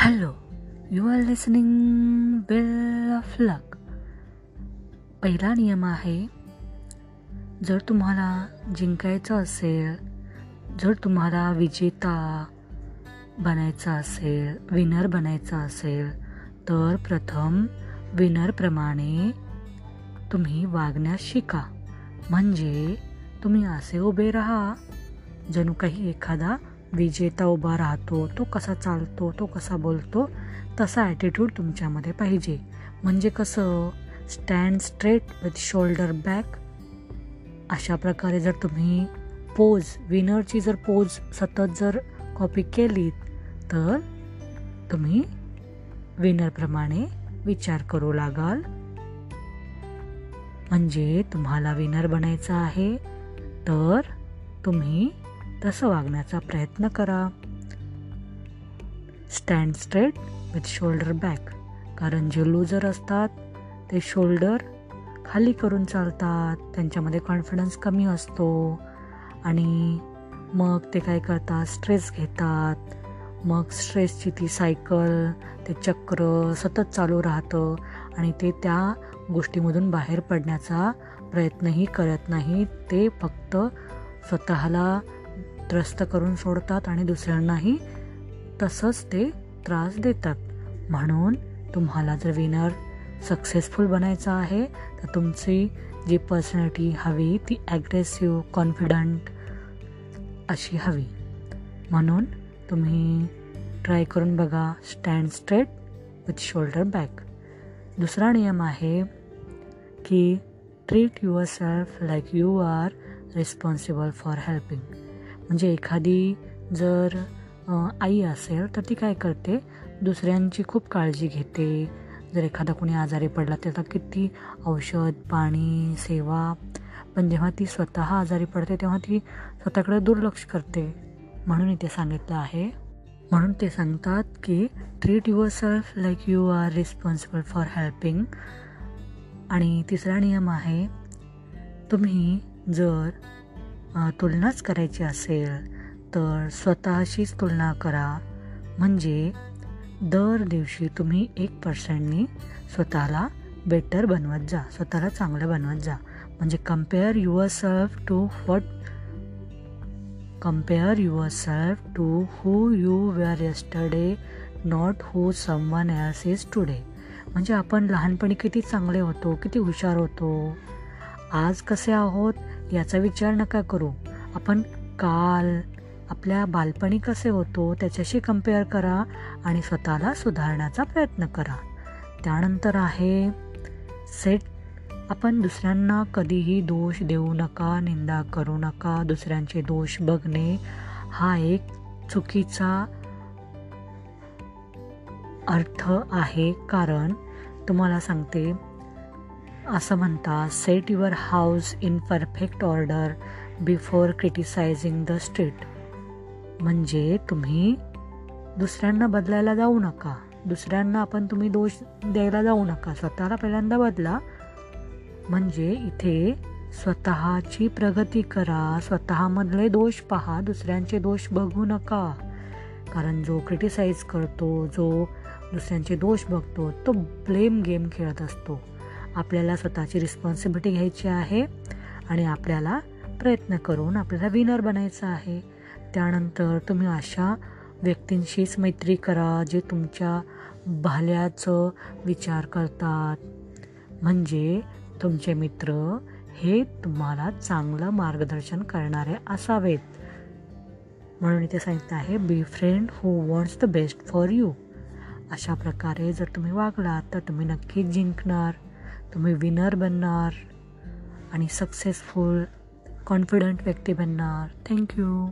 Hello you are listening bell of luck पहिला नियम आहे जर तुम्हाला जिंकायचं असेल जर तुम्हाला विजेता बनायचं असेल विनर बनायचं असेल तर प्रथम विनरप्रमाणे तुम्ही वागण्यास शिका. म्हणजे तुम्ही असे उभे राहा जणू काही एखादा विजेता उभा राहतो तो कसा चालतो तो कसा बोलतो तसा ॲटिट्यूड तुमच्यामध्ये पाहिजे. म्हणजे कसं? Stand straight with shoulder back अशा प्रकारे जर तुम्ही पोज विनरची जर पोज सतत जर कॉपी केलीत तर तुम्ही विनरप्रमाणे विचार करू लागाल. म्हणजे तुम्हाला विनर बनायचं आहे तर तुम्ही तसं वागण्याचा प्रयत्न करा. Stand straight with shoulder back कारण जे लूजर असतात ते शोल्डर खाली करून चालतात. त्यांच्यामध्ये कॉन्फिडन्स कमी असतो. आणि मग ते काय करतात? स्ट्रेस घेतात. मग स्ट्रेसची ती सायकल ते चक्र सतत चालू राहतं. आणि ते त्या गोष्टीमधून बाहेर पडण्याचा प्रयत्नही करत नाही ते फक्त स्वतःला त्रस्त करून सोडतात आणि दुसऱ्यांनाही तसंच ते त्रास देतात. म्हणून तुम्हाला जर विनर सक्सेसफुल बनायचं आहे तर तुमची जी पर्सनॅलिटी हवी ती ॲग्रेसिव्ह कॉन्फिडंट अशी हवी. म्हणून तुम्ही ट्राय करून बघा stand straight with shoulder back दुसरा नियम आहे की treat yourself like you are responsible for helping म्हणजे एखादी जर आई असेल तर ती काय करते? दुसऱ्यांची खूप काळजी घेते. जर एखादा कोणी आजारी पडला त्याला किती औषध पाणी सेवा. पण जेव्हा ती स्वतः आजारी पडते तेव्हा ती स्वतःकडे दुर्लक्ष करते. म्हणून इथे सांगितलं आहे. म्हणून ते सांगतात की treat yourself like you are responsible for helping आणि तिसरा नियम आहे तुम्ही जर तुलनाच करायची असेल तर स्वतःशीच तुलना करा. म्हणजे दर दिवशी तुम्ही एक पर्सेंटनी स्वतःला बेटर बनवत जा स्वतःला चांगलं बनवत जा. म्हणजे compare yourself to what compare yourself to who you were yesterday not who someone else is today म्हणजे आपण लहानपणी किती चांगले होतो किती हुशार होतो. आज कसे आहोत? याचा विचार नका करू. आपण काल आपल्या बालपणी कसे होतो त्याच्याशी कंपेअर करा आणि स्वतःला सुधारण्याचा प्रयत्न करा. त्यानंतर आहे सेट आपण दुसऱ्यांना कधीही दोष देऊ नका निंदा करू नका दुसऱ्यांचे दोष बघणे हा एक चुकीचा अर्थ आहे. कारण तुम्हाला सांगते असं म्हणतात set your house in perfect order before criticising the street म्हणजे तुम्ही दुसऱ्यांना बदलायला जाऊ नका. दुसऱ्यांना आपण तुम्ही दोष द्यायला जाऊ नका. स्वतःला पहिल्यांदा बदला. म्हणजे इथे स्वतःची प्रगती करा. स्वतःमधले दोष पहा. दुसऱ्यांचे दोष बघू नका. कारण जो क्रिटिसाइज करतो जो दुसऱ्यांचे दोष बघतो तो ब्लेम गेम खेळत असतो. आपल्याला स्वतःची रिस्पॉन्सिबिलिटी घ्यायची आहे आणि आपल्याला प्रयत्न करून आपल्याला विनर बनायचं आहे. त्यानंतर तुम्ही अशा व्यक्तींशीच मैत्री करा जे तुमच्या भाल्याचं विचार करतात. म्हणजे तुमचे मित्र हे तुम्हाला चांगलं मार्गदर्शन करणारे असावेत. म्हणून इथे सांगितलं आहे be friend who wants the best for you अशा प्रकारे जर तुम्ही वागलात तर तुम्ही नक्कीच जिंकणार. तुम्ही विनर बनणार आणि सक्सेसफुल कॉन्फिडंट व्यक्ती बनणार. थँक्यू